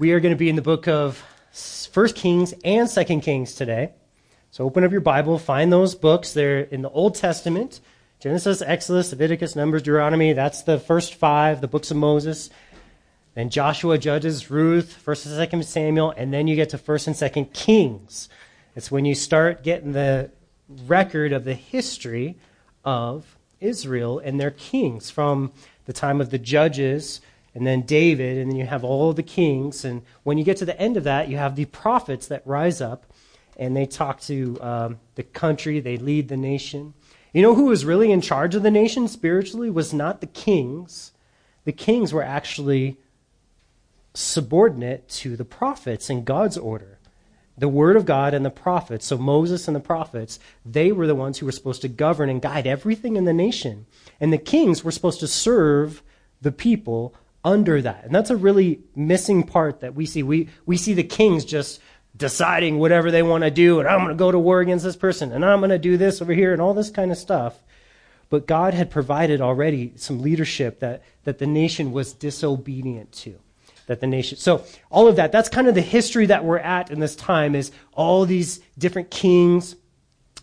We are going to be in the book of First Kings and Second Kings today. So open up your Bible, find those books. They're in the Old Testament Genesis, Exodus, Leviticus, Numbers, Deuteronomy. That's the first five, the books of Moses. Then Joshua, Judges, Ruth, First and Second Samuel, and then you get to First and Second Kings. It's when you start getting the record of the history of Israel and their kings from the time of the judges and then David, and then you have all the kings. And when you get to the end of that, you have the prophets that rise up and they talk to um, the country, they lead the nation. You know who was really in charge of the nation spiritually was not the kings. The kings were actually subordinate to the prophets in God's order. The word of God and the prophets, so Moses and the prophets, they were the ones who were supposed to govern and guide everything in the nation. And the kings were supposed to serve the people under that. And that's a really missing part that we see. We, we see the kings just deciding whatever they want to do, and I'm going to go to war against this person, and I'm going to do this over here, and all this kind of stuff. But God had provided already some leadership that, that the nation was disobedient to. That the nation, so all of that, that's kind of the history that we're at in this time is all these different kings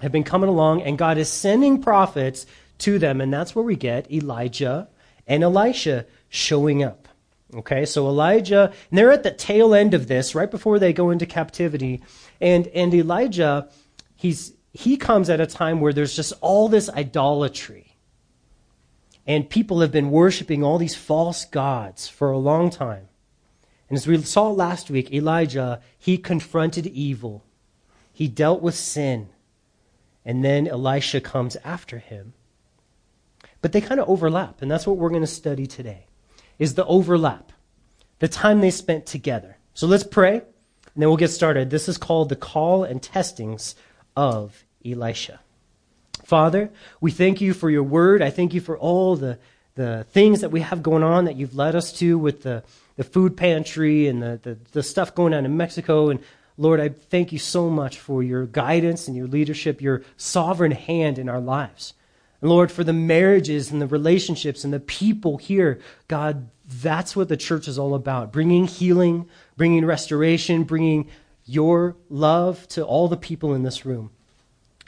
have been coming along, and God is sending prophets to them, and that's where we get Elijah and Elisha showing up. Okay, so Elijah, and they're at the tail end of this, right before they go into captivity. And, and Elijah, he's, he comes at a time where there's just all this idolatry. And people have been worshiping all these false gods for a long time. And as we saw last week, Elijah, he confronted evil. He dealt with sin. And then Elisha comes after him. But they kind of overlap, and that's what we're going to study today is the overlap, the time they spent together. So let's pray, and then we'll get started. This is called the call and testings of Elisha. Father, we thank you for your word. I thank you for all the, the things that we have going on that you've led us to with the, the food pantry and the, the, the stuff going on in Mexico. And Lord, I thank you so much for your guidance and your leadership, your sovereign hand in our lives. And Lord, for the marriages and the relationships and the people here, God, that's what the church is all about bringing healing, bringing restoration, bringing your love to all the people in this room.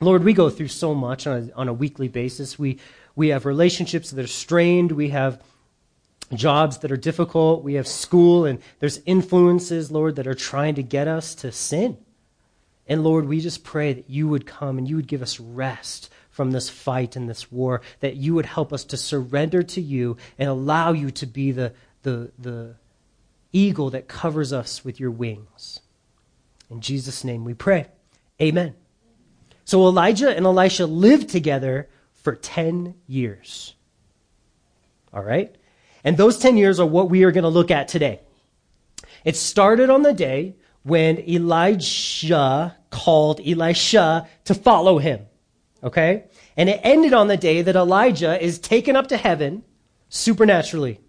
Lord, we go through so much on a, on a weekly basis. We, we have relationships that are strained. We have jobs that are difficult. We have school, and there's influences, Lord, that are trying to get us to sin. And Lord, we just pray that you would come and you would give us rest from this fight and this war, that you would help us to surrender to you and allow you to be the, the, the eagle that covers us with your wings. In Jesus' name we pray. Amen. So Elijah and Elisha lived together for 10 years. All right? And those 10 years are what we are going to look at today. It started on the day when Elijah called Elisha to follow him. Okay? And it ended on the day that Elijah is taken up to heaven supernaturally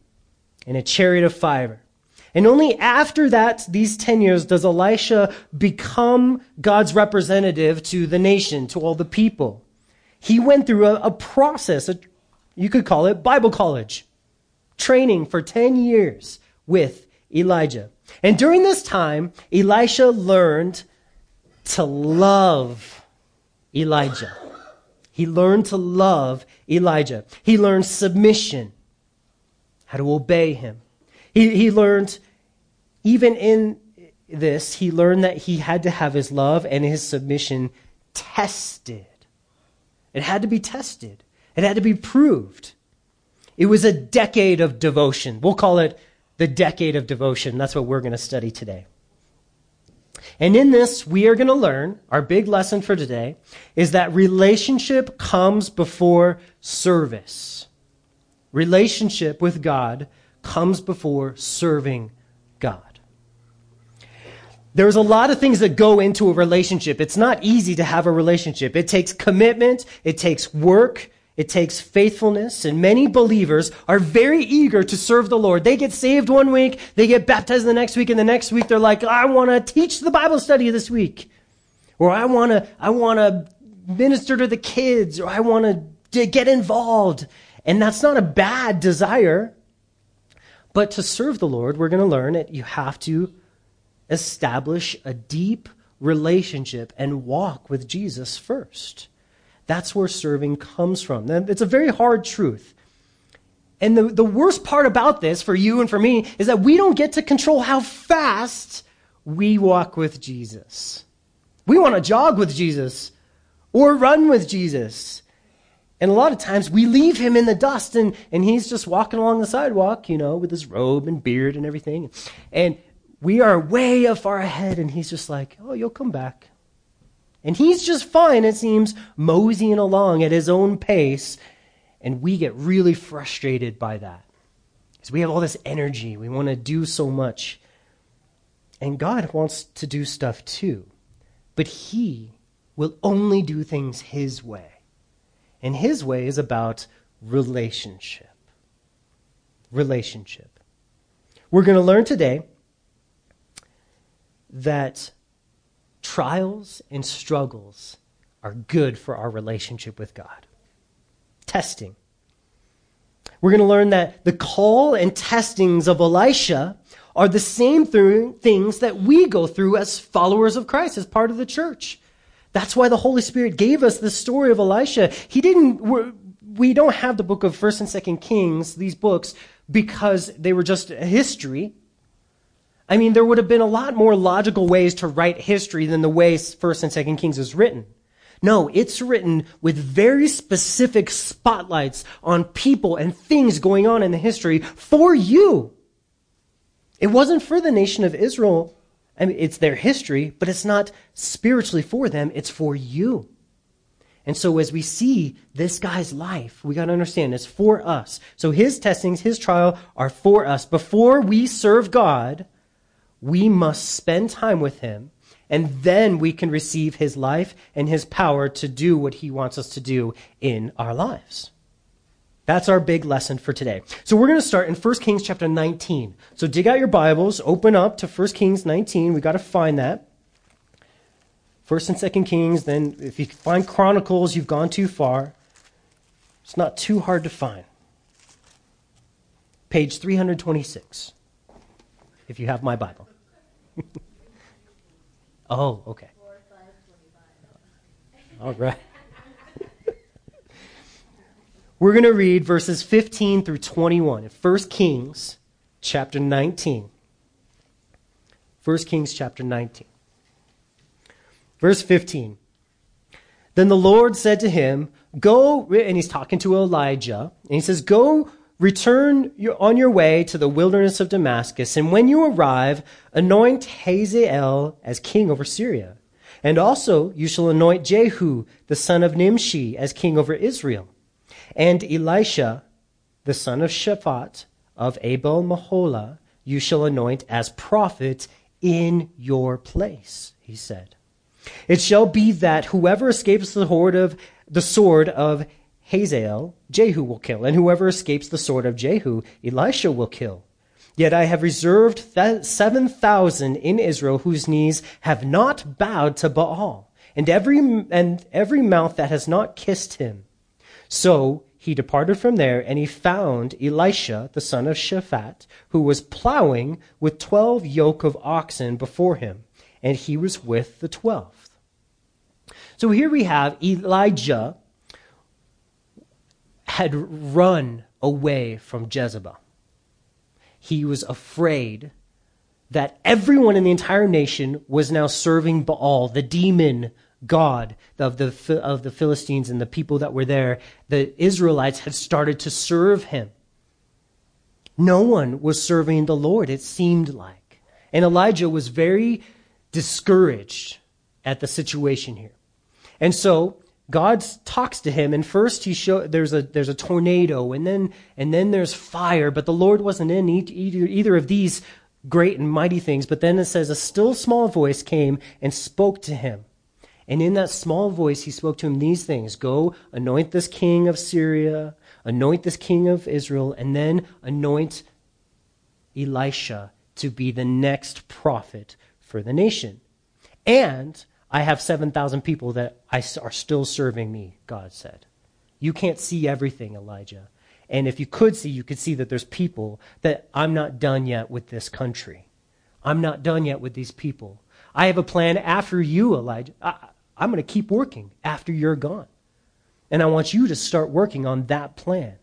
in a chariot of fire. And only after that, these 10 years, does Elisha become God's representative to the nation, to all the people. He went through a, a process, a, you could call it Bible college, training for 10 years with Elijah. And during this time, Elisha learned to love Elijah. He learned to love Elijah. He learned submission, how to obey him. He, he learned, even in this, he learned that he had to have his love and his submission tested. It had to be tested, it had to be proved. It was a decade of devotion. We'll call it the decade of devotion. That's what we're going to study today. And in this, we are going to learn our big lesson for today is that relationship comes before service. Relationship with God comes before serving God. There's a lot of things that go into a relationship. It's not easy to have a relationship. It takes commitment, it takes work, it takes faithfulness, and many believers are very eager to serve the Lord. They get saved one week, they get baptized the next week, and the next week they're like, I want to teach the Bible study this week. Or I want to, I want to minister to the kids, or I want to get involved. And that's not a bad desire. But to serve the Lord, we're going to learn that you have to establish a deep relationship and walk with Jesus first. That's where serving comes from. It's a very hard truth. And the, the worst part about this for you and for me is that we don't get to control how fast we walk with Jesus. We want to jog with Jesus or run with Jesus. And a lot of times we leave him in the dust and, and he's just walking along the sidewalk, you know, with his robe and beard and everything. And we are way far ahead and he's just like, oh, you'll come back. And he's just fine, it seems, moseying along at his own pace. And we get really frustrated by that. Because we have all this energy. We want to do so much. And God wants to do stuff too. But he will only do things his way. And his way is about relationship. Relationship. We're going to learn today that trials and struggles are good for our relationship with God. Testing. We're going to learn that the call and testings of Elisha are the same th- things that we go through as followers of Christ, as part of the church. That's why the Holy Spirit gave us the story of Elisha. He didn't, we don't have the book of 1st and 2nd Kings, these books, because they were just a history. I mean, there would have been a lot more logical ways to write history than the way 1st and 2nd Kings is written. No, it's written with very specific spotlights on people and things going on in the history for you. It wasn't for the nation of Israel I mean, it's their history, but it's not spiritually for them, it's for you. And so as we see this guy's life, we got to understand it's for us. So his testings, his trial are for us. Before we serve God, we must spend time with him, and then we can receive his life and his power to do what he wants us to do in our lives. That's our big lesson for today. So we're going to start in 1 Kings chapter 19. So dig out your Bibles, open up to 1 Kings 19. We've got to find that. First and Second Kings, then if you find Chronicles, you've gone too far. It's not too hard to find. Page 326, if you have my Bible. oh, okay. All right. We're going to read verses 15 through 21 in 1 Kings chapter 19. 1 Kings chapter 19. Verse 15. Then the Lord said to him, Go, and he's talking to Elijah, and he says, Go, return on your way to the wilderness of Damascus, and when you arrive, anoint Hazael as king over Syria. And also you shall anoint Jehu, the son of Nimshi, as king over Israel. And Elisha, the son of Shaphat of Abel Meholah, you shall anoint as prophet in your place, he said. It shall be that whoever escapes the sword of the sword of Hazael, Jehu will kill, and whoever escapes the sword of Jehu, Elisha will kill. Yet I have reserved seven thousand in Israel whose knees have not bowed to Baal, and every and every mouth that has not kissed him. So he departed from there, and he found Elisha, the son of Shaphat, who was plowing with twelve yoke of oxen before him, and he was with the twelfth. So here we have Elijah had run away from Jezebel. He was afraid that everyone in the entire nation was now serving Baal, the demon God of the, of the Philistines and the people that were there, the Israelites had started to serve him. No one was serving the Lord, it seemed like. And Elijah was very discouraged at the situation here. And so God talks to him, and first he show there's a there's a tornado, and then and then there's fire. But the Lord wasn't in either, either of these great and mighty things. But then it says a still small voice came and spoke to him, and in that small voice, he spoke to him these things Go, anoint this king of Syria, anoint this king of Israel, and then anoint Elisha to be the next prophet for the nation. And I have 7,000 people that I, are still serving me, God said. You can't see everything, Elijah. And if you could see, you could see that there's people that I'm not done yet with this country. I'm not done yet with these people. I have a plan after you, Elijah. I, I'm going to keep working after you're gone. And I want you to start working on that plan.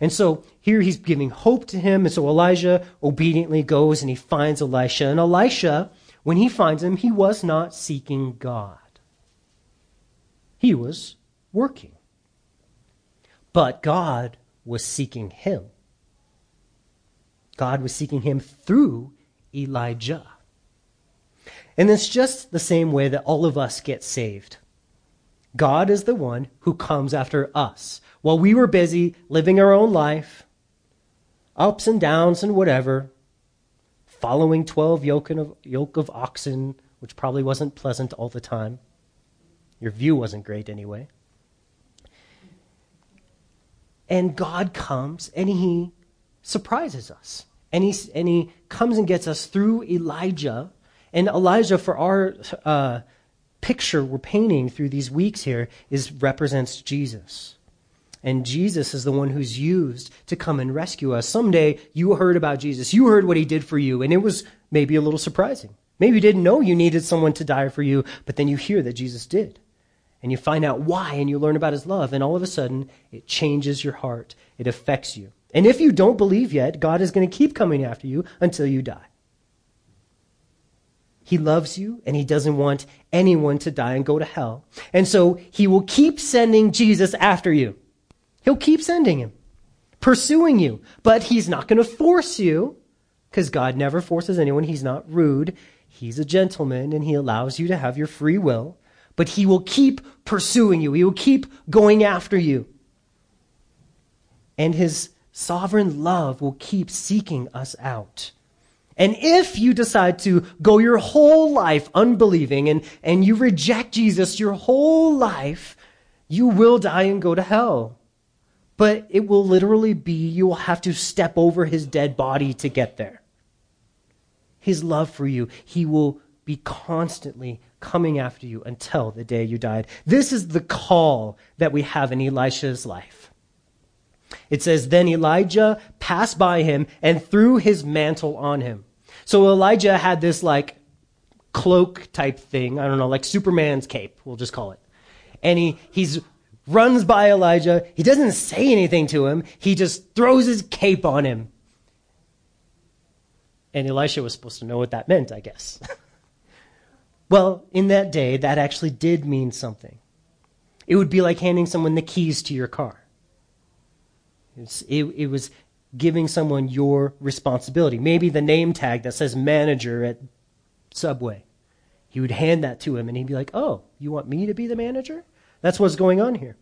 And so here he's giving hope to him. And so Elijah obediently goes and he finds Elisha. And Elisha, when he finds him, he was not seeking God, he was working. But God was seeking him. God was seeking him through Elijah. And it's just the same way that all of us get saved. God is the one who comes after us. While we were busy living our own life, ups and downs and whatever, following 12 yoke of, yoke of oxen, which probably wasn't pleasant all the time. Your view wasn't great anyway. And God comes and he surprises us. And he, and he comes and gets us through Elijah. And Elijah, for our uh, picture we're painting through these weeks here, is represents Jesus. And Jesus is the one who's used to come and rescue us. Someday you heard about Jesus. You heard what he did for you, and it was maybe a little surprising. Maybe you didn't know you needed someone to die for you, but then you hear that Jesus did. And you find out why, and you learn about his love, and all of a sudden, it changes your heart. It affects you. And if you don't believe yet, God is going to keep coming after you until you die. He loves you and he doesn't want anyone to die and go to hell. And so he will keep sending Jesus after you. He'll keep sending him, pursuing you, but he's not going to force you because God never forces anyone. He's not rude. He's a gentleman and he allows you to have your free will, but he will keep pursuing you. He will keep going after you. And his sovereign love will keep seeking us out. And if you decide to go your whole life unbelieving and, and you reject Jesus your whole life, you will die and go to hell. But it will literally be you will have to step over his dead body to get there. His love for you, he will be constantly coming after you until the day you died. This is the call that we have in Elisha's life. It says, Then Elijah passed by him and threw his mantle on him. So Elijah had this like cloak type thing. I don't know, like Superman's cape, we'll just call it. And he, he's runs by Elijah. He doesn't say anything to him. He just throws his cape on him. And Elisha was supposed to know what that meant, I guess. well, in that day, that actually did mean something. It would be like handing someone the keys to your car. It, it was giving someone your responsibility. Maybe the name tag that says manager at Subway. He would hand that to him and he'd be like, Oh, you want me to be the manager? That's what's going on here.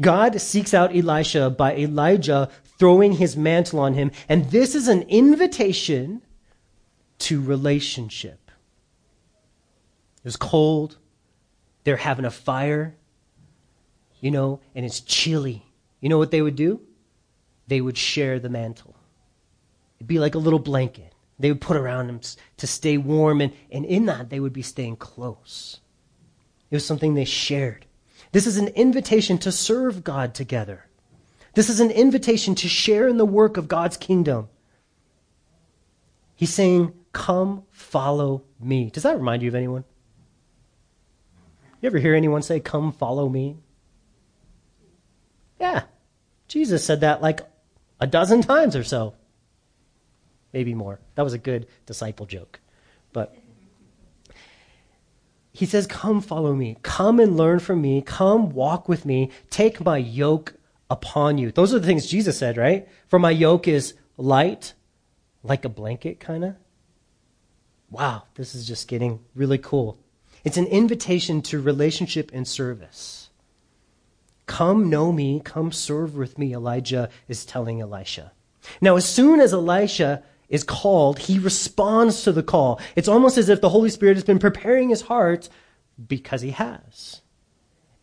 God seeks out Elisha by Elijah throwing his mantle on him, and this is an invitation to relationship. It was cold. They're having a fire, you know, and it's chilly. You know what they would do? They would share the mantle. It'd be like a little blanket. They would put around them to stay warm, and, and in that, they would be staying close. It was something they shared. This is an invitation to serve God together. This is an invitation to share in the work of God's kingdom. He's saying, Come follow me. Does that remind you of anyone? You ever hear anyone say, Come follow me? Yeah. Jesus said that like a dozen times or so. Maybe more. That was a good disciple joke. But he says, Come follow me. Come and learn from me. Come walk with me. Take my yoke upon you. Those are the things Jesus said, right? For my yoke is light, like a blanket, kind of. Wow, this is just getting really cool. It's an invitation to relationship and service. Come know me, come serve with me, Elijah is telling Elisha. Now, as soon as Elisha is called, he responds to the call. It's almost as if the Holy Spirit has been preparing his heart because he has.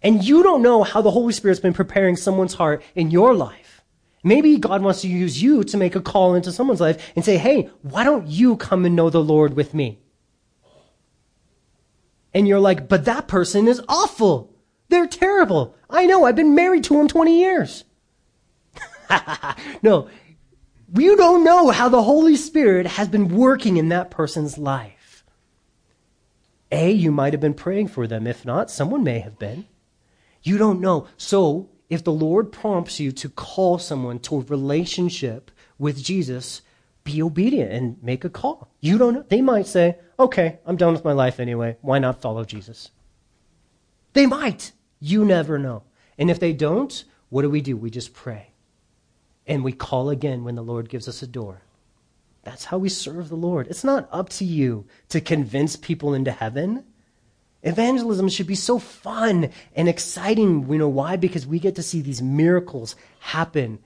And you don't know how the Holy Spirit's been preparing someone's heart in your life. Maybe God wants to use you to make a call into someone's life and say, hey, why don't you come and know the Lord with me? And you're like, but that person is awful. They're terrible. I know, I've been married to him 20 years. no, you don't know how the Holy Spirit has been working in that person's life. A, you might have been praying for them. If not, someone may have been. You don't know. So, if the Lord prompts you to call someone to a relationship with Jesus, be obedient and make a call. You don't know. They might say, okay, I'm done with my life anyway. Why not follow Jesus? They might. You never know. And if they don't, what do we do? We just pray. And we call again when the Lord gives us a door. That's how we serve the Lord. It's not up to you to convince people into heaven. Evangelism should be so fun and exciting. You know why? Because we get to see these miracles happen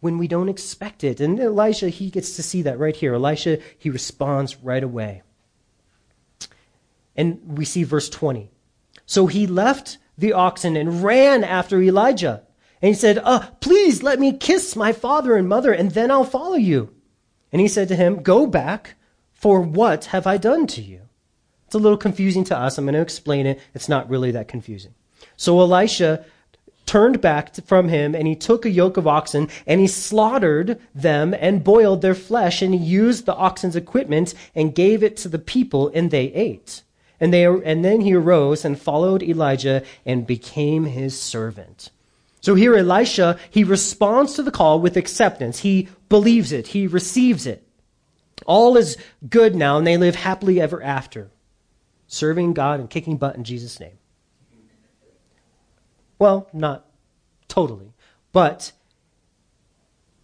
when we don't expect it. And Elisha, he gets to see that right here. Elisha, he responds right away. And we see verse 20. So he left the oxen and ran after Elijah. And he said, uh, Please let me kiss my father and mother, and then I'll follow you. And he said to him, Go back, for what have I done to you? It's a little confusing to us. I'm going to explain it. It's not really that confusing. So Elisha turned back from him and he took a yoke of oxen and he slaughtered them and boiled their flesh and he used the oxen's equipment and gave it to the people and they ate. And they, and then he arose and followed Elijah and became his servant. So here Elisha, he responds to the call with acceptance. He believes it. He receives it. All is good now and they live happily ever after, serving God and kicking butt in Jesus' name. Well, not totally, but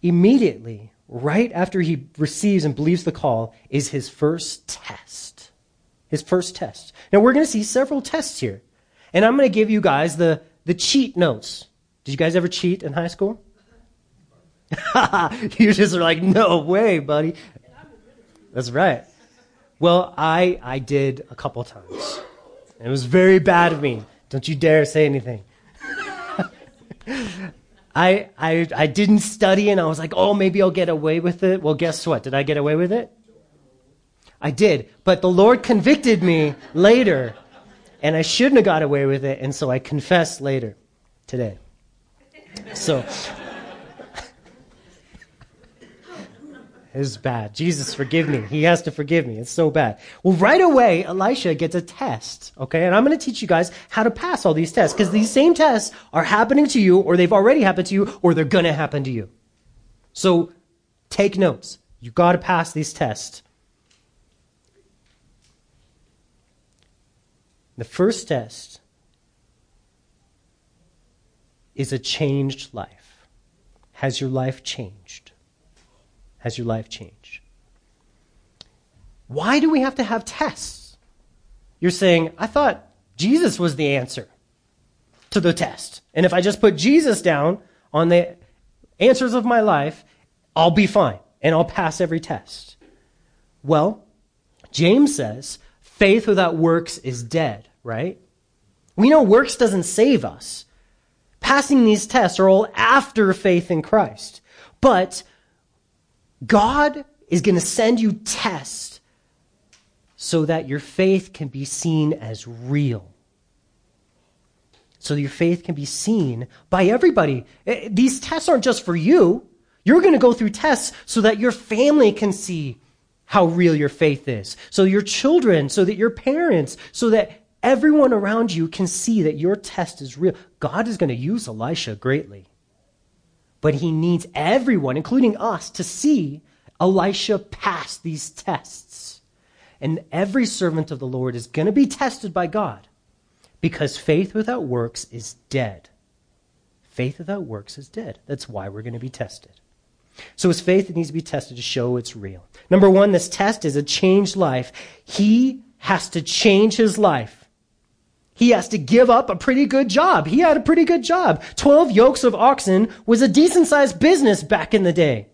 immediately, right after he receives and believes the call, is his first test. His first test. Now, we're going to see several tests here. And I'm going to give you guys the, the cheat notes. Did you guys ever cheat in high school? you just are like, no way, buddy. That's right. Well, I, I did a couple times. It was very bad of me. Don't you dare say anything. I, I, I didn't study and I was like, oh, maybe I'll get away with it. Well, guess what? Did I get away with it? I did. But the Lord convicted me later and I shouldn't have got away with it. And so I confessed later today. So. it's bad. Jesus, forgive me. He has to forgive me. It's so bad. Well, right away, Elisha gets a test, okay? And I'm going to teach you guys how to pass all these tests because these same tests are happening to you or they've already happened to you or they're going to happen to you. So take notes. You got to pass these tests. The first test is a changed life. Has your life changed? Has your life changed? Why do we have to have tests? You're saying, I thought Jesus was the answer to the test. And if I just put Jesus down on the answers of my life, I'll be fine and I'll pass every test. Well, James says faith without works is dead, right? We know works doesn't save us. Passing these tests are all after faith in Christ. But God is going to send you tests so that your faith can be seen as real. So your faith can be seen by everybody. Eh, these tests aren't just for you. You're going to go through tests so that your family can see how real your faith is. So your children, so that your parents, so that everyone around you can see that your test is real. God is going to use Elisha greatly. But he needs everyone, including us, to see Elisha pass these tests. And every servant of the Lord is going to be tested by God because faith without works is dead. Faith without works is dead. That's why we're going to be tested. So his faith needs to be tested to show it's real. Number one, this test is a changed life. He has to change his life he has to give up a pretty good job. He had a pretty good job. Twelve yokes of oxen was a decent sized business back in the day.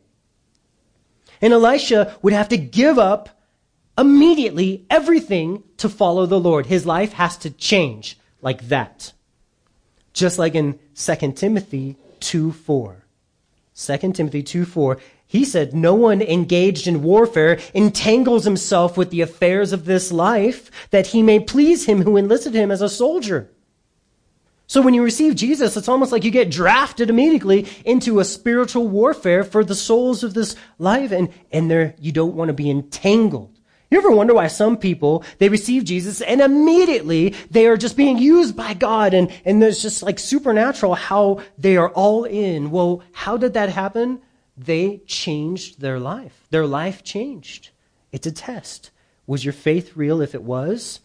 And Elisha would have to give up immediately everything to follow the Lord. His life has to change like that. Just like in 2 Timothy 2 4. 2 Timothy 2 4, he said, No one engaged in warfare entangles himself with the affairs of this life that he may please him who enlisted him as a soldier. So when you receive Jesus, it's almost like you get drafted immediately into a spiritual warfare for the souls of this life, and, and there, you don't want to be entangled. You ever wonder why some people, they receive Jesus and immediately they are just being used by God and, and there's just like supernatural how they are all in. Well, how did that happen? They changed their life. Their life changed. It's a test. Was your faith real if it was?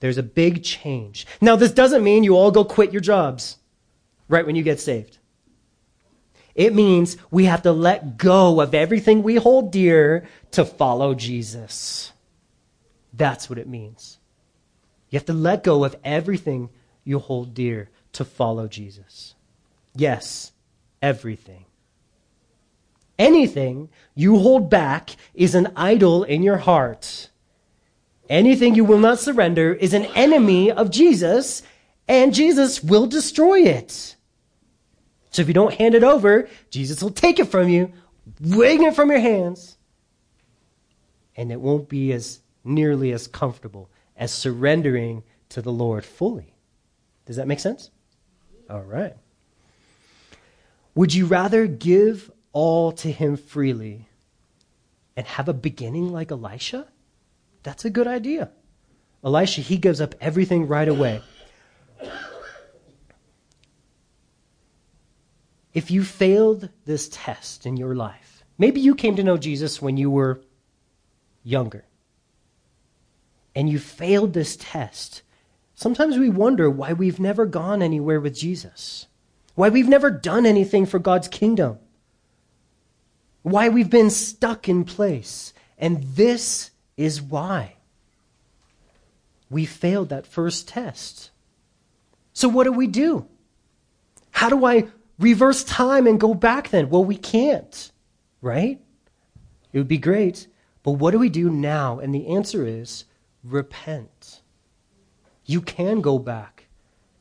There's a big change. Now, this doesn't mean you all go quit your jobs right when you get saved. It means we have to let go of everything we hold dear to follow Jesus. That's what it means. You have to let go of everything you hold dear to follow Jesus. Yes, everything. Anything you hold back is an idol in your heart Anything you will not surrender is an enemy of Jesus, and Jesus will destroy it. So if you don't hand it over, Jesus will take it from you, wring it from your hands, and it won't be as nearly as comfortable as surrendering to the Lord fully. Does that make sense? All right. Would you rather give all to Him freely and have a beginning like Elisha? That's a good idea. Elisha, he gives up everything right away. If you failed this test in your life, maybe you came to know Jesus when you were younger, and you failed this test. Sometimes we wonder why we've never gone anywhere with Jesus, why we've never done anything for God's kingdom, why we've been stuck in place. And this is why we failed that first test. So, what do we do? How do I reverse time and go back then? Well, we can't, right? It would be great. But what do we do now? And the answer is repent. You can go back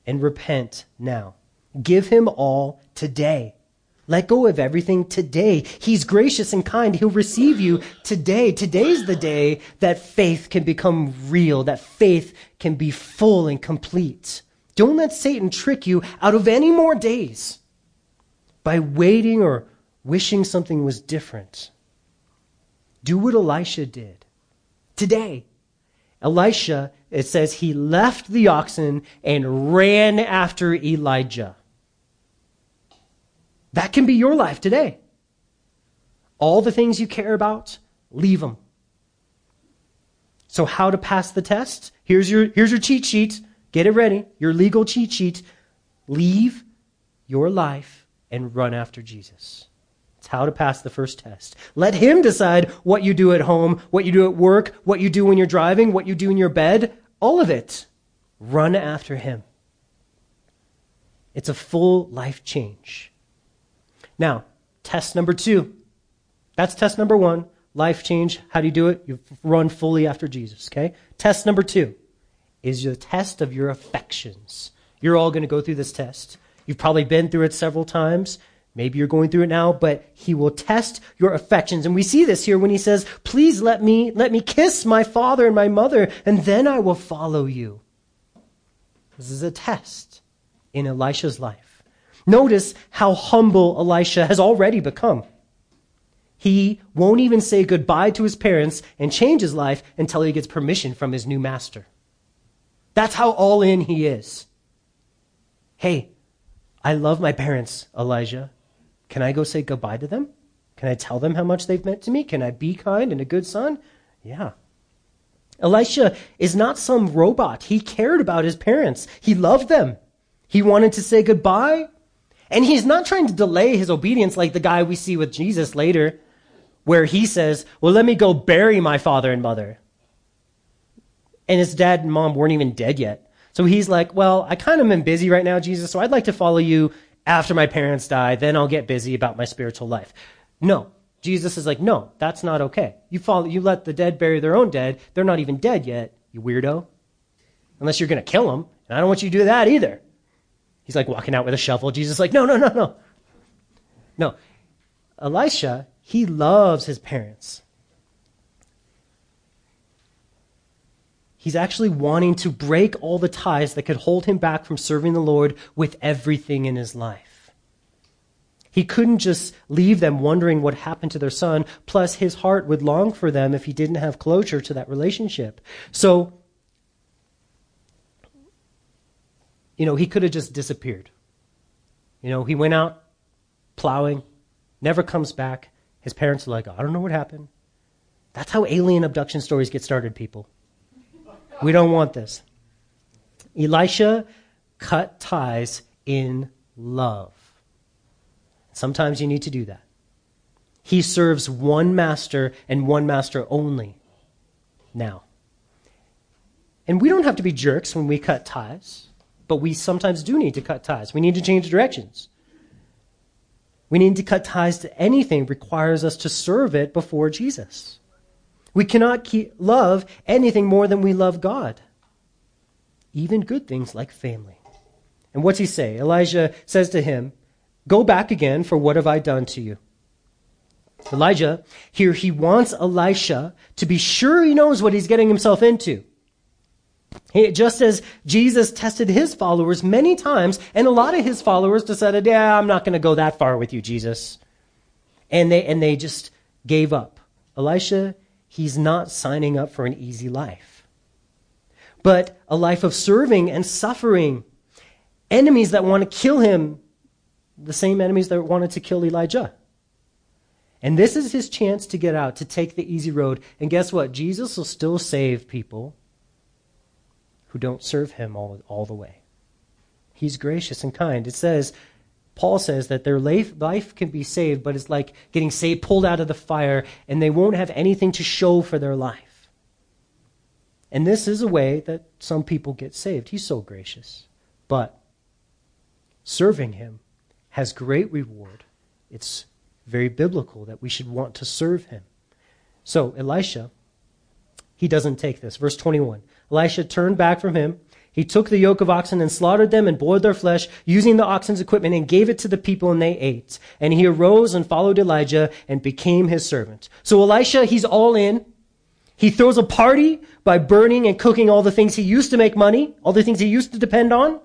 and repent now. Give him all today. Let go of everything today. He's gracious and kind. He'll receive you today. Today's the day that faith can become real, that faith can be full and complete. Don't let Satan trick you out of any more days by waiting or wishing something was different. Do what Elisha did today. Elisha, it says he left the oxen and ran after Elijah. That can be your life today. All the things you care about, leave them. So, how to pass the test? Here's your, here's your cheat sheet. Get it ready. Your legal cheat sheet. Leave your life and run after Jesus. It's how to pass the first test. Let Him decide what you do at home, what you do at work, what you do when you're driving, what you do in your bed. All of it. Run after Him. It's a full life change. Now, test number two. That's test number one. Life change. How do you do it? You run fully after Jesus, okay? Test number two is the test of your affections. You're all going to go through this test. You've probably been through it several times. Maybe you're going through it now, but he will test your affections. And we see this here when he says, please let me, let me kiss my father and my mother, and then I will follow you. This is a test in Elisha's life. Notice how humble Elisha has already become. He won't even say goodbye to his parents and change his life until he gets permission from his new master. That's how all in he is. Hey, I love my parents, Elijah. Can I go say goodbye to them? Can I tell them how much they've meant to me? Can I be kind and a good son? Yeah. Elisha is not some robot. He cared about his parents. He loved them. He wanted to say goodbye and he's not trying to delay his obedience like the guy we see with Jesus later, where he says, Well, let me go bury my father and mother. And his dad and mom weren't even dead yet. So he's like, Well, I kind of am busy right now, Jesus, so I'd like to follow you after my parents die. Then I'll get busy about my spiritual life. No. Jesus is like, No, that's not okay. You follow, you let the dead bury their own dead. They're not even dead yet, you weirdo. Unless you're going to kill them. And I don't want you to do that either. He's like walking out with a shovel. Jesus is like, no, no, no, no. No. Elisha, he loves his parents. He's actually wanting to break all the ties that could hold him back from serving the Lord with everything in his life. He couldn't just leave them wondering what happened to their son, plus his heart would long for them if he didn't have closure to that relationship. So, you know, he could have just disappeared. You know, he went out plowing, never comes back. His parents are like, I don't know what happened. That's how alien abduction stories get started, people. We don't want this. Elisha cut ties in love. Sometimes you need to do that. He serves one master and one master only now. And we don't have to be jerks when we cut ties, but we sometimes do need to cut ties. We need to change directions. We need to cut ties to anything requires us to serve it before Jesus. We cannot keep, love anything more than we love God, even good things like family. And what's he say? Elijah says to him, Go back again, for what have I done to you? Elijah, here he wants Elisha to be sure he knows what he's getting himself into. He, just as Jesus tested his followers many times, and a lot of his followers decided, yeah, I'm not going to go that far with you, Jesus. And they, and they just gave up. Elisha he's not signing up for an easy life, but a life of serving and suffering. Enemies that want to kill him, the same enemies that wanted to kill Elijah. And this is his chance to get out, to take the easy road. And guess what? Jesus will still save people who don't serve him all, all the way. He's gracious and kind. It says, Paul says that their life, life can be saved, but it's like getting saved, pulled out of the fire, and they won't have anything to show for their life. And this is a way that some people get saved. He's so gracious. But serving him has great reward. It's very biblical that we should want to serve him. So, Elisha, he doesn't take this. Verse 21 Elisha turned back from him he took the yoke of oxen and slaughtered them and boiled their flesh using the oxen's equipment and gave it to the people and they ate. And he arose and followed Elijah and became his servant. So Elisha, he's all in. He throws a party by burning and cooking all the things he used to make money, all the things he used to depend on.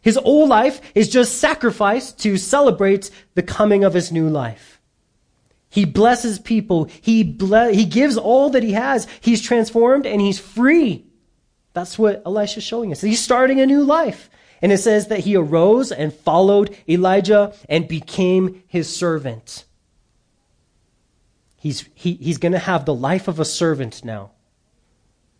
His old life is just sacrificed to celebrate the coming of his new life. He blesses people. He, ble- he gives all that he has. He's transformed and he's free. That's what Elisha's showing us. He's starting a new life. And it says that he arose and followed Elijah and became his servant. He's, he, he's going to have the life of a servant now.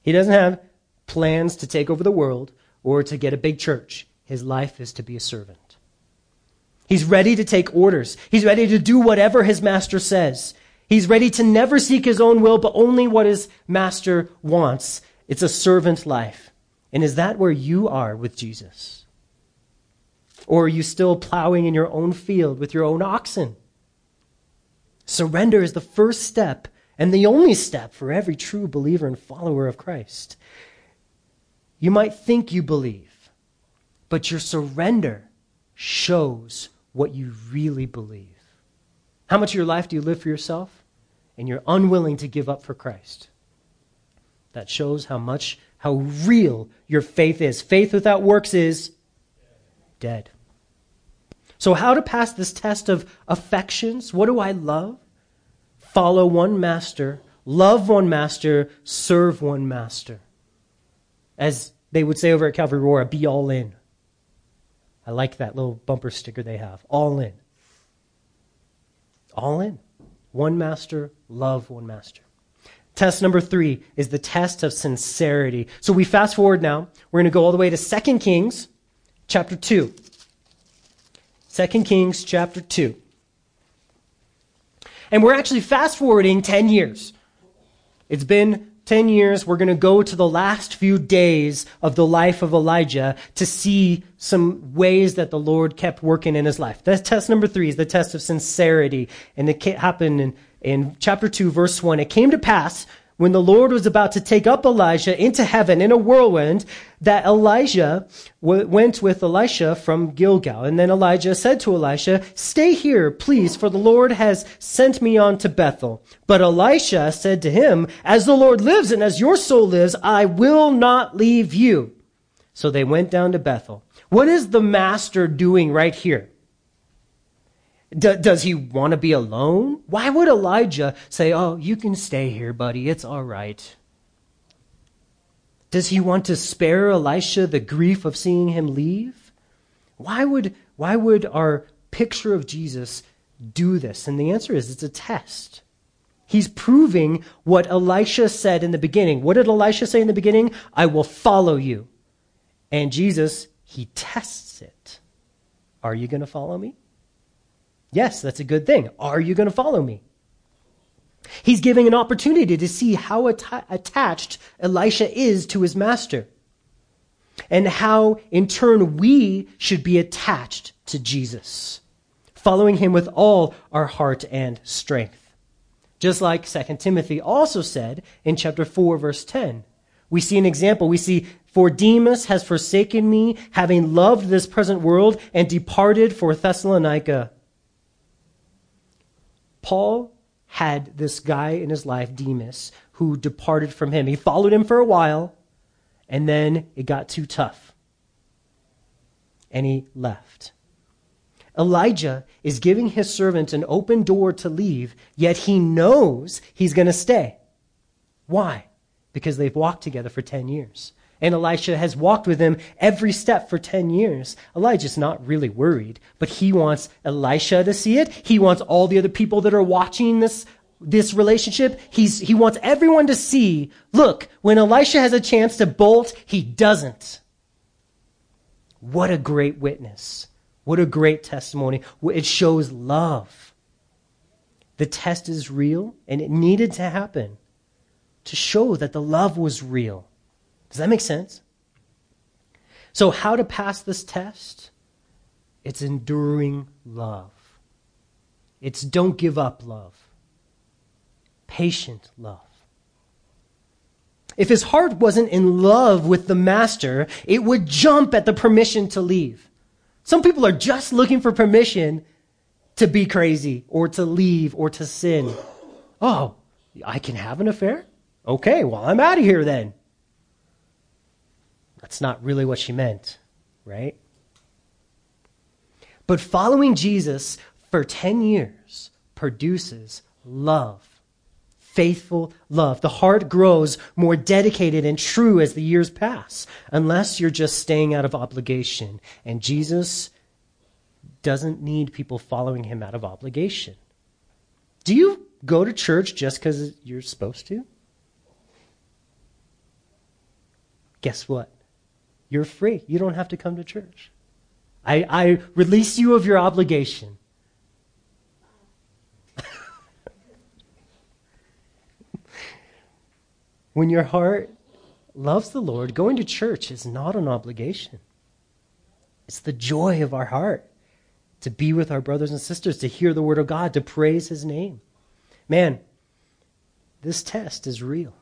He doesn't have plans to take over the world or to get a big church. His life is to be a servant. He's ready to take orders. He's ready to do whatever his master says. He's ready to never seek his own will, but only what his master wants. It's a servant life. And is that where you are with Jesus? Or are you still plowing in your own field with your own oxen? Surrender is the first step and the only step for every true believer and follower of Christ. You might think you believe, but your surrender shows what you really believe. How much of your life do you live for yourself? And you're unwilling to give up for Christ. That shows how much, how real your faith is. Faith without works is dead. So, how to pass this test of affections? What do I love? Follow one master, love one master, serve one master. As they would say over at Calvary Aurora, be all in. I like that little bumper sticker they have. All in. All in. One master, love one master. Test number three is the test of sincerity. So we fast forward now. We're going to go all the way to 2 Kings chapter 2. 2 Kings chapter 2. And we're actually fast forwarding 10 years. It's been 10 years. We're going to go to the last few days of the life of Elijah to see some ways that the Lord kept working in his life. That's test number three is the test of sincerity. And it happened in in chapter 2, verse 1, it came to pass when the Lord was about to take up Elijah into heaven in a whirlwind, that Elijah w- went with Elisha from Gilgal. And then Elijah said to Elisha, Stay here, please, for the Lord has sent me on to Bethel. But Elisha said to him, As the Lord lives and as your soul lives, I will not leave you. So they went down to Bethel. What is the master doing right here? D- does he want to be alone? Why would Elijah say, Oh, you can stay here, buddy. It's all right? Does he want to spare Elisha the grief of seeing him leave? Why would, why would our picture of Jesus do this? And the answer is it's a test. He's proving what Elisha said in the beginning. What did Elisha say in the beginning? I will follow you. And Jesus, he tests it. Are you going to follow me? Yes, that's a good thing. Are you going to follow me? He's giving an opportunity to see how att- attached Elisha is to his master and how, in turn, we should be attached to Jesus, following him with all our heart and strength. Just like 2 Timothy also said in chapter 4, verse 10. We see an example. We see, For Demas has forsaken me, having loved this present world, and departed for Thessalonica. Paul had this guy in his life, Demas, who departed from him. He followed him for a while, and then it got too tough. And he left. Elijah is giving his servant an open door to leave, yet he knows he's going to stay. Why? Because they've walked together for 10 years. And Elisha has walked with him every step for 10 years. Elijah's not really worried, but he wants Elisha to see it. He wants all the other people that are watching this, this relationship. He's, he wants everyone to see, look, when Elisha has a chance to bolt, he doesn't. What a great witness. What a great testimony. It shows love. The test is real, and it needed to happen to show that the love was real. Does that make sense? So, how to pass this test? It's enduring love. It's don't give up love. Patient love. If his heart wasn't in love with the master, it would jump at the permission to leave. Some people are just looking for permission to be crazy or to leave or to sin. Oh, I can have an affair? Okay, well, I'm out of here then. That's not really what she meant, right? But following Jesus for 10 years produces love. Faithful love. The heart grows more dedicated and true as the years pass, unless you're just staying out of obligation. And Jesus doesn't need people following him out of obligation. Do you go to church just because you're supposed to? Guess what? You're free. You don't have to come to church. I, I release you of your obligation. when your heart loves the Lord, going to church is not an obligation. It's the joy of our heart to be with our brothers and sisters, to hear the word of God, to praise his name. Man, this test is real.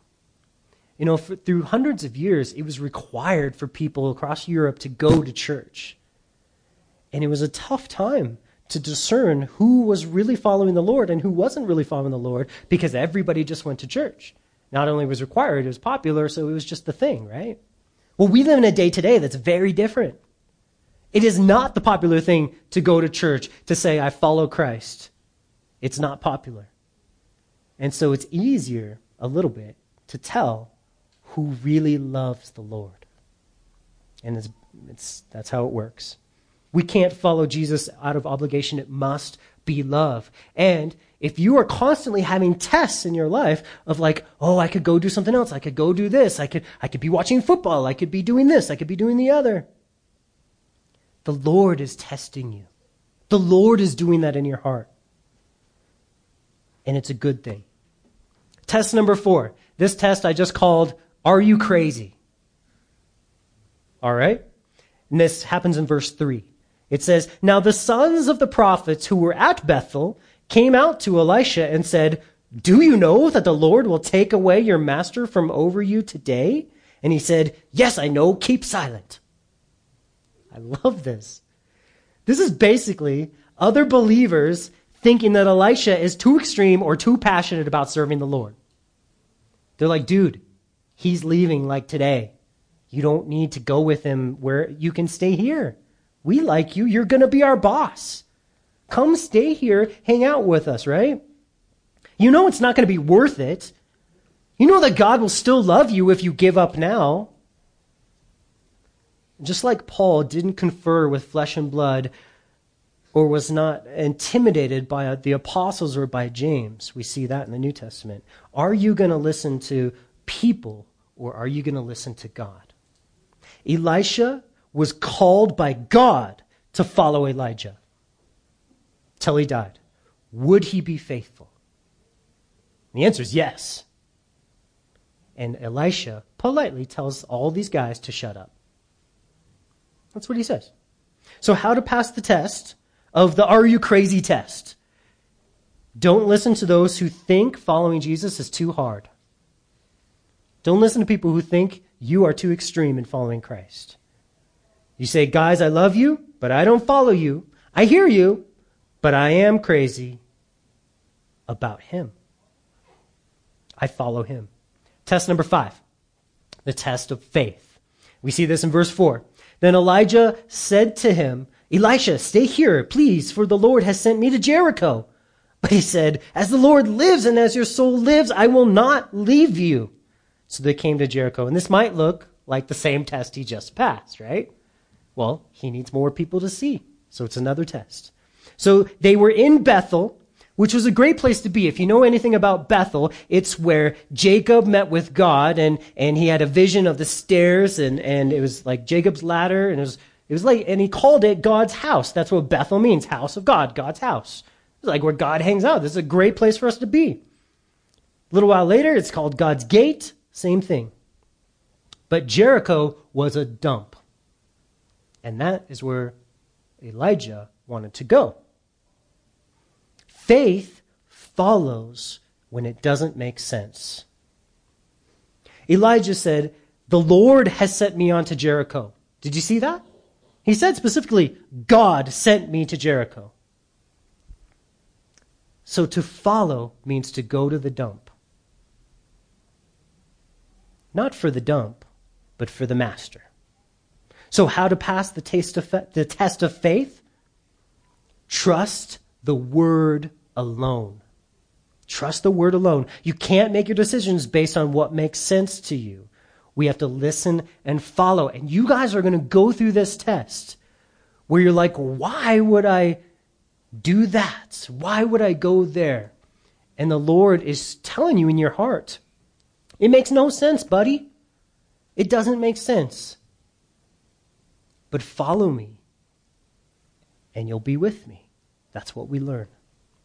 You know, for, through hundreds of years, it was required for people across Europe to go to church. And it was a tough time to discern who was really following the Lord and who wasn't really following the Lord because everybody just went to church. Not only was required, it was popular, so it was just the thing, right? Well, we live in a day today that's very different. It is not the popular thing to go to church to say, I follow Christ. It's not popular. And so it's easier, a little bit, to tell who really loves the Lord. And it's, it's, that's how it works. We can't follow Jesus out of obligation. It must be love. And if you are constantly having tests in your life of like, oh, I could go do something else. I could go do this. I could, I could be watching football. I could be doing this. I could be doing the other. The Lord is testing you. The Lord is doing that in your heart. And it's a good thing. Test number four. This test I just called are you crazy? All right? And this happens in verse 3. It says, Now the sons of the prophets who were at Bethel came out to Elisha and said, Do you know that the Lord will take away your master from over you today? And he said, Yes, I know. Keep silent. I love this. This is basically other believers thinking that Elisha is too extreme or too passionate about serving the Lord. They're like, dude, he's leaving like today. You don't need to go with him where you can stay here. We like you. You're going to be our boss. Come stay here, hang out with us, right? You know it's not going to be worth it. You know that God will still love you if you give up now. Just like Paul didn't confer with flesh and blood or was not intimidated by the apostles or by James, we see that in the New Testament. Are you going to listen to people or are you going to listen to God? Elisha was called by God to follow Elijah till he died. Would he be faithful? The answer is yes. And Elisha politely tells all these guys to shut up. That's what he says. So, how to pass the test of the are you crazy test? Don't listen to those who think following Jesus is too hard. Don't listen to people who think you are too extreme in following Christ. You say, guys, I love you, but I don't follow you. I hear you, but I am crazy about him. I follow him. Test number five the test of faith. We see this in verse 4. Then Elijah said to him, Elisha, stay here, please, for the Lord has sent me to Jericho. But he said, As the Lord lives and as your soul lives, I will not leave you. So they came to Jericho. And this might look like the same test he just passed, right? Well, he needs more people to see. So it's another test. So they were in Bethel which was a great place to be. If you know anything about Bethel, it's where Jacob met with God and, and he had a vision of the stairs and, and it was like Jacob's ladder and it was, it was like, and he called it God's house. That's what Bethel means. House of God, God's house. It's like where God hangs out. This is a great place for us to be. A little while later, it's called God's gate. Same thing. But Jericho was a dump. And that is where Elijah wanted to go. Faith follows when it doesn't make sense. Elijah said, The Lord has sent me on to Jericho. Did you see that? He said specifically, God sent me to Jericho. So to follow means to go to the dump. Not for the dump, but for the master. So how to pass the, taste of the test of faith? Trust the word alone. Trust the word alone. You can't make your decisions based on what makes sense to you. We have to listen and follow. And you guys are going to go through this test where you're like, why would I do that? Why would I go there? And the Lord is telling you in your heart, it makes no sense, buddy. It doesn't make sense. But follow me, and you'll be with me. That's what we learn.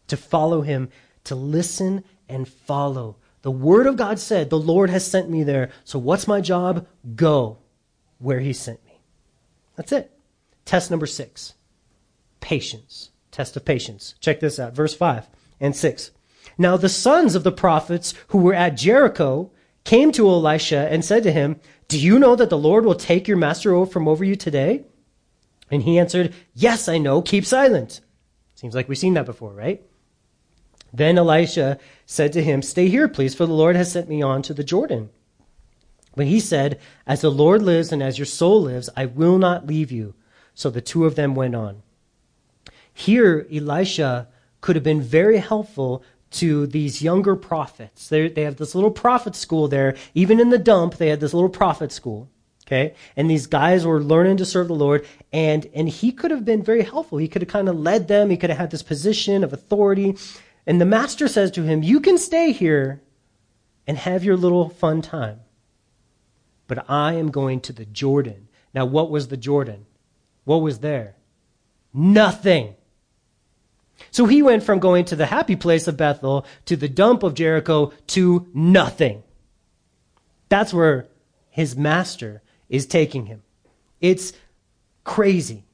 To follow him, to listen and follow. The word of God said, The Lord has sent me there. So what's my job? Go where he sent me. That's it. Test number six patience. Test of patience. Check this out. Verse 5 and 6. Now the sons of the prophets who were at Jericho came to Elisha and said to him, Do you know that the Lord will take your master from over you today? And he answered, Yes, I know. Keep silent. Seems like we've seen that before, right? Then Elisha said to him, Stay here, please, for the Lord has sent me on to the Jordan. But he said, As the Lord lives and as your soul lives, I will not leave you. So the two of them went on. Here, Elisha could have been very helpful to these younger prophets. They, they have this little prophet school there. Even in the dump, they had this little prophet school. Okay? And these guys were learning to serve the Lord, and, and he could have been very helpful. He could have kind of led them, he could have had this position of authority. And the master says to him, You can stay here and have your little fun time, but I am going to the Jordan. Now, what was the Jordan? What was there? Nothing. So he went from going to the happy place of Bethel to the dump of Jericho to nothing. That's where his master is taking him. It's crazy.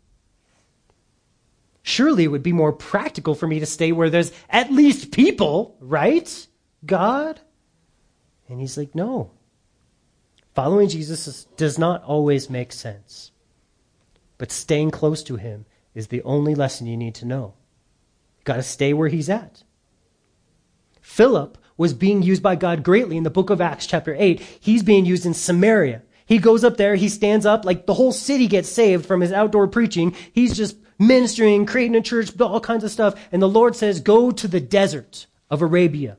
Surely it would be more practical for me to stay where there's at least people, right? God? And he's like, No. Following Jesus does not always make sense. But staying close to him is the only lesson you need to know. Got to stay where he's at. Philip was being used by God greatly in the book of Acts, chapter 8. He's being used in Samaria. He goes up there, he stands up, like the whole city gets saved from his outdoor preaching. He's just ministering, creating a church, all kinds of stuff. And the Lord says, Go to the desert of Arabia.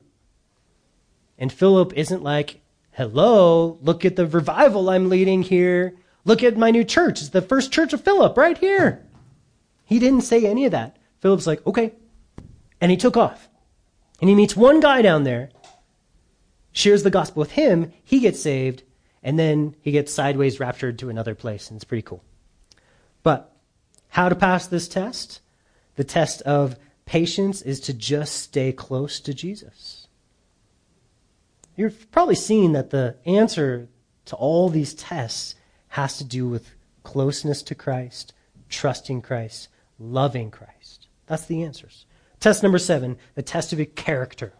And Philip isn't like, Hello, look at the revival I'm leading here. Look at my new church. It's the first church of Philip right here. He didn't say any of that. Philip's like, okay. And he took off. And he meets one guy down there, shares the gospel with him, he gets saved, and then he gets sideways raptured to another place, and it's pretty cool. But how to pass this test? The test of patience is to just stay close to Jesus. You've probably seen that the answer to all these tests has to do with closeness to Christ, trusting Christ, loving Christ. That's the answers. Test number seven, the test of your character.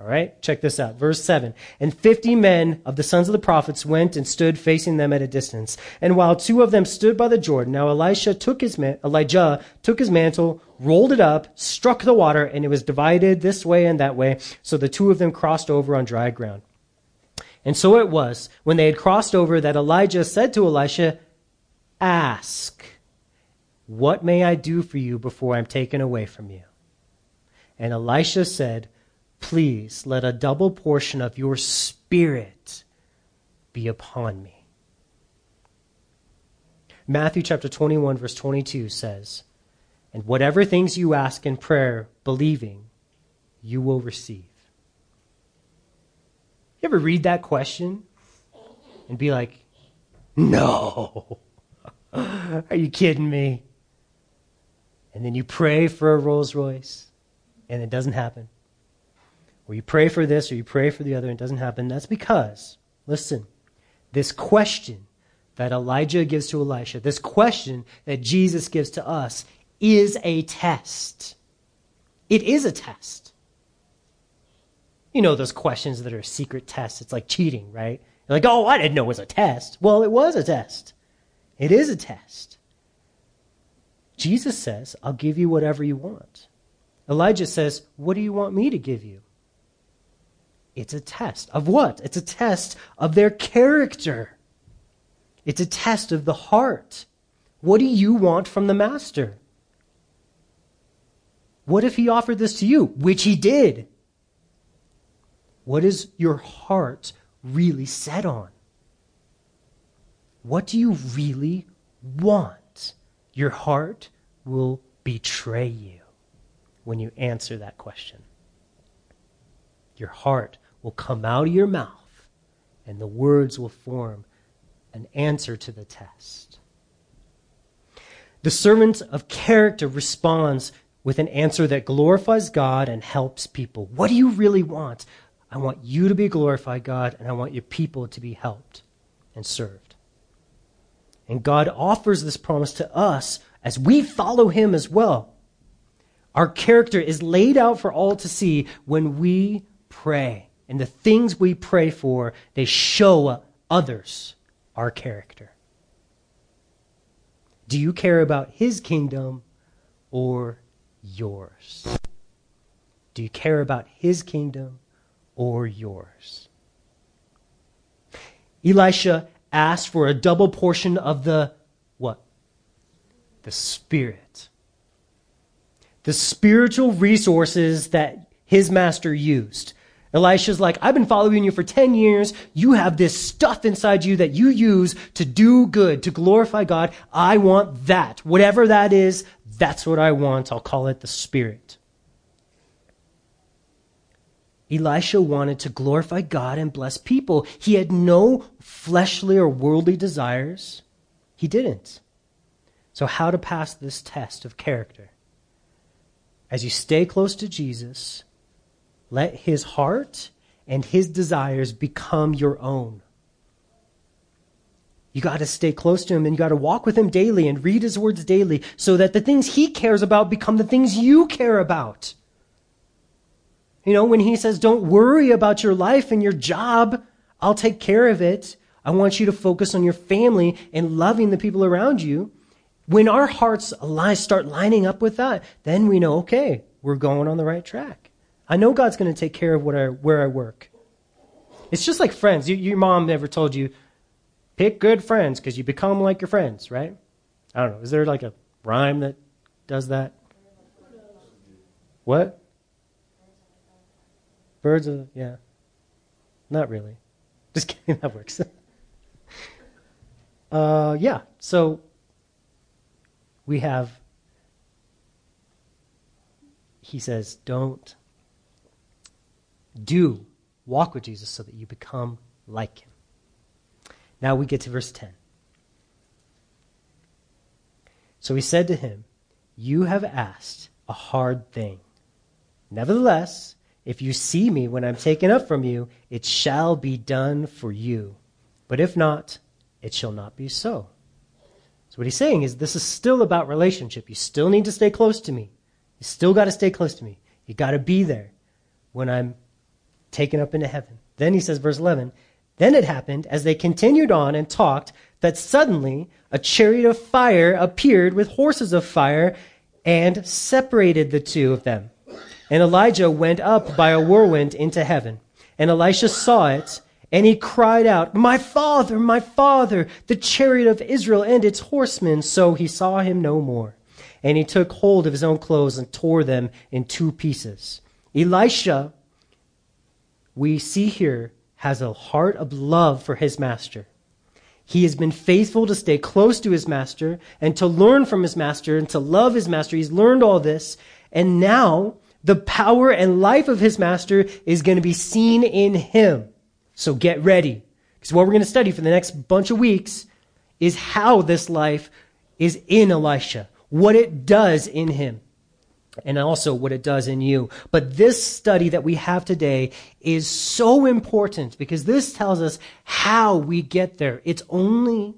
All right, check this out. Verse 7. And fifty men of the sons of the prophets went and stood facing them at a distance. And while two of them stood by the Jordan, now Elisha took his man- Elijah took his mantle, rolled it up, struck the water, and it was divided this way and that way. So the two of them crossed over on dry ground. And so it was, when they had crossed over, that Elijah said to Elisha, Ask, what may I do for you before I'm taken away from you? And Elisha said, Please let a double portion of your spirit be upon me. Matthew chapter 21, verse 22 says, And whatever things you ask in prayer, believing, you will receive. You ever read that question and be like, No. Are you kidding me? And then you pray for a Rolls Royce and it doesn't happen or you pray for this or you pray for the other and it doesn't happen, that's because, listen, this question that Elijah gives to Elisha, this question that Jesus gives to us, is a test. It is a test. You know those questions that are secret tests. It's like cheating, right? You're like, oh, I didn't know it was a test. Well, it was a test. It is a test. Jesus says, I'll give you whatever you want. Elijah says, What do you want me to give you? It's a test. Of what? It's a test of their character. It's a test of the heart. What do you want from the master? What if he offered this to you, which he did? What is your heart really set on? What do you really want? Your heart will betray you when you answer that question. Your heart will come out of your mouth, and the words will form an answer to the test. The servant of character responds with an answer that glorifies God and helps people. What do you really want? I want you to be glorified, God, and I want your people to be helped and served. And God offers this promise to us as we follow Him as well. Our character is laid out for all to see when we pray. And the things we pray for, they show others our character. Do you care about his kingdom or yours? Do you care about his kingdom or yours? Elisha asked for a double portion of the what? The Spirit. The spiritual resources that his master used. Elisha's like, I've been following you for 10 years. You have this stuff inside you that you use to do good, to glorify God. I want that. Whatever that is, that's what I want. I'll call it the Spirit. Elisha wanted to glorify God and bless people. He had no fleshly or worldly desires. He didn't. So, how to pass this test of character? As you stay close to Jesus, let his heart and his desires become your own. You got to stay close to him and you got to walk with him daily and read his words daily so that the things he cares about become the things you care about. You know, when he says, don't worry about your life and your job, I'll take care of it. I want you to focus on your family and loving the people around you. When our hearts start lining up with that, then we know, okay, we're going on the right track. I know God's going to take care of what I, where I work. It's just like friends. You, your mom never told you, pick good friends because you become like your friends, right? I don't know. Is there like a rhyme that does that? What? Birds of, yeah. Not really. Just kidding, that works. uh, yeah, so we have, he says, don't do walk with Jesus so that you become like him. Now we get to verse 10. So he said to him, You have asked a hard thing. Nevertheless, if you see me when I'm taken up from you, it shall be done for you. But if not, it shall not be so. So what he's saying is this is still about relationship. You still need to stay close to me. You still got to stay close to me. You got to be there when I'm taken up into heaven. Then he says, verse 11, then it happened as they continued on and talked that suddenly a chariot of fire appeared with horses of fire and separated the two of them. And Elijah went up by a whirlwind into heaven. And Elisha saw it, and he cried out, My father, my father, the chariot of Israel and its horsemen. So he saw him no more. And he took hold of his own clothes and tore them in two pieces. Elisha, we see here, has a heart of love for his master. He has been faithful to stay close to his master and to learn from his master and to love his master. He's learned all this. And now the power and life of his master is going to be seen in him. So get ready. Because what we're going to study for the next bunch of weeks is how this life is in Elisha, what it does in him, and also what it does in you. But this study that we have today is so important because this tells us how we get there. It's only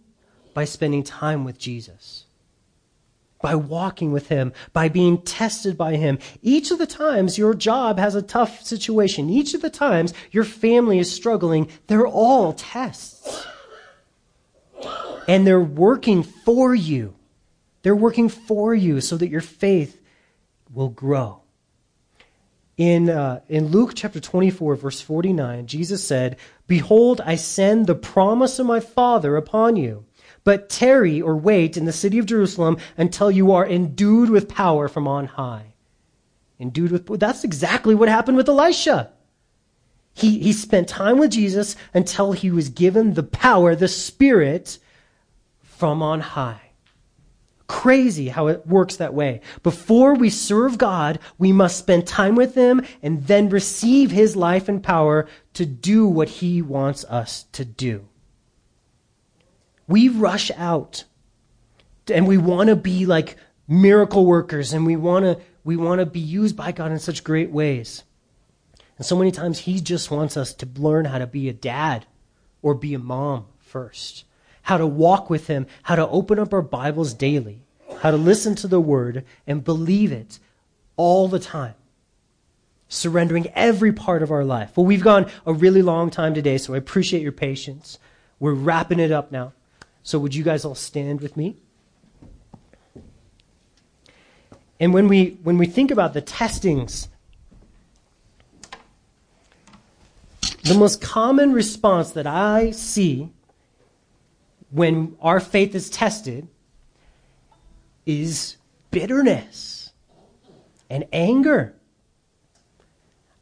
by spending time with Jesus by walking with Him, by being tested by Him. Each of the times your job has a tough situation, each of the times your family is struggling, they're all tests. And they're working for you. They're working for you so that your faith will grow. In, uh, in Luke chapter 24, verse 49, Jesus said, Behold, I send the promise of my Father upon you. But tarry or wait in the city of Jerusalem until you are endued with power from on high. Endued with that's exactly what happened with Elisha. He, he spent time with Jesus until he was given the power, the Spirit from on high. Crazy how it works that way. Before we serve God, we must spend time with Him and then receive His life and power to do what He wants us to do. We rush out and we want to be like miracle workers and we want to we want to be used by God in such great ways. And so many times he just wants us to learn how to be a dad or be a mom first. How to walk with him, how to open up our Bibles daily, how to listen to the word and believe it all the time. Surrendering every part of our life. Well, we've gone a really long time today, so I appreciate your patience. We're wrapping it up now. So, would you guys all stand with me? And when we, when we think about the testings, the most common response that I see when our faith is tested is bitterness and anger.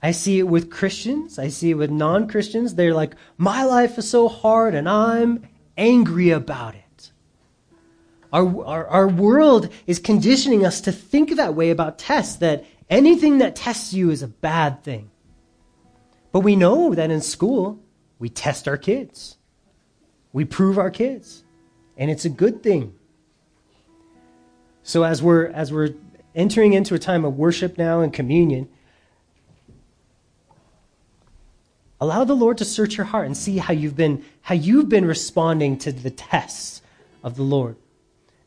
I see it with Christians. I see it with non Christians. They're like, my life is so hard and I'm angry about it. Our, our, our world is conditioning us to think that way about tests, that anything that tests you is a bad thing. But we know that in school, we test our kids, we prove our kids, and it's a good thing. So as we're, as we're entering into a time of worship now and communion, Allow the Lord to search your heart and see how you've been, how you've been responding to the tests of the Lord.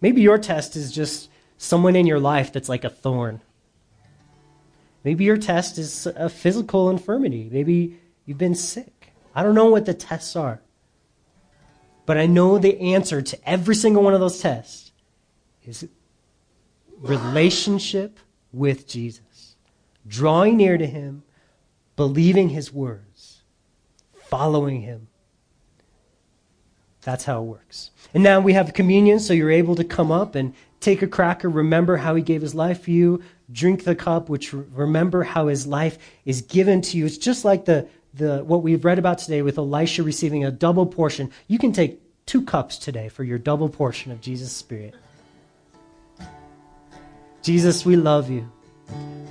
Maybe your test is just someone in your life that's like a thorn. Maybe your test is a physical infirmity. Maybe you've been sick. I don't know what the tests are. But I know the answer to every single one of those tests is relationship with Jesus, drawing near to him, believing his words, following him. That's how it works. And now we have communion, so you're able to come up and take a cracker, remember how he gave his life for you, drink the cup, which remember how his life is given to you. It's just like the, the what we've read about today with Elisha receiving a double portion. You can take two cups today for your double portion of Jesus' Spirit. Jesus, we love you.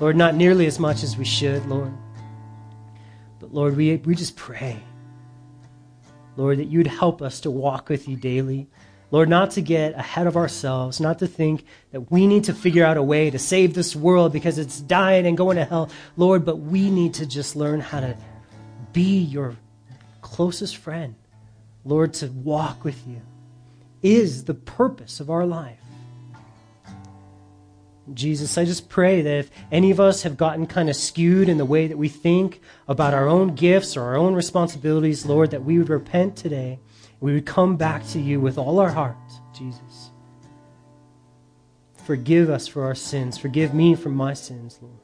Lord, not nearly as much as we should, Lord. But Lord, we, we just pray, Lord, that you'd help us to walk with you daily. Lord, not to get ahead of ourselves, not to think that we need to figure out a way to save this world because it's dying and going to hell. Lord, but we need to just learn how to be your closest friend. Lord, to walk with you is the purpose of our life. Jesus, I just pray that if any of us have gotten kind of skewed in the way that we think about our own gifts or our own responsibilities, Lord, that we would repent today. We would come back to you with all our heart, Jesus. Forgive us for our sins. Forgive me for my sins, Lord.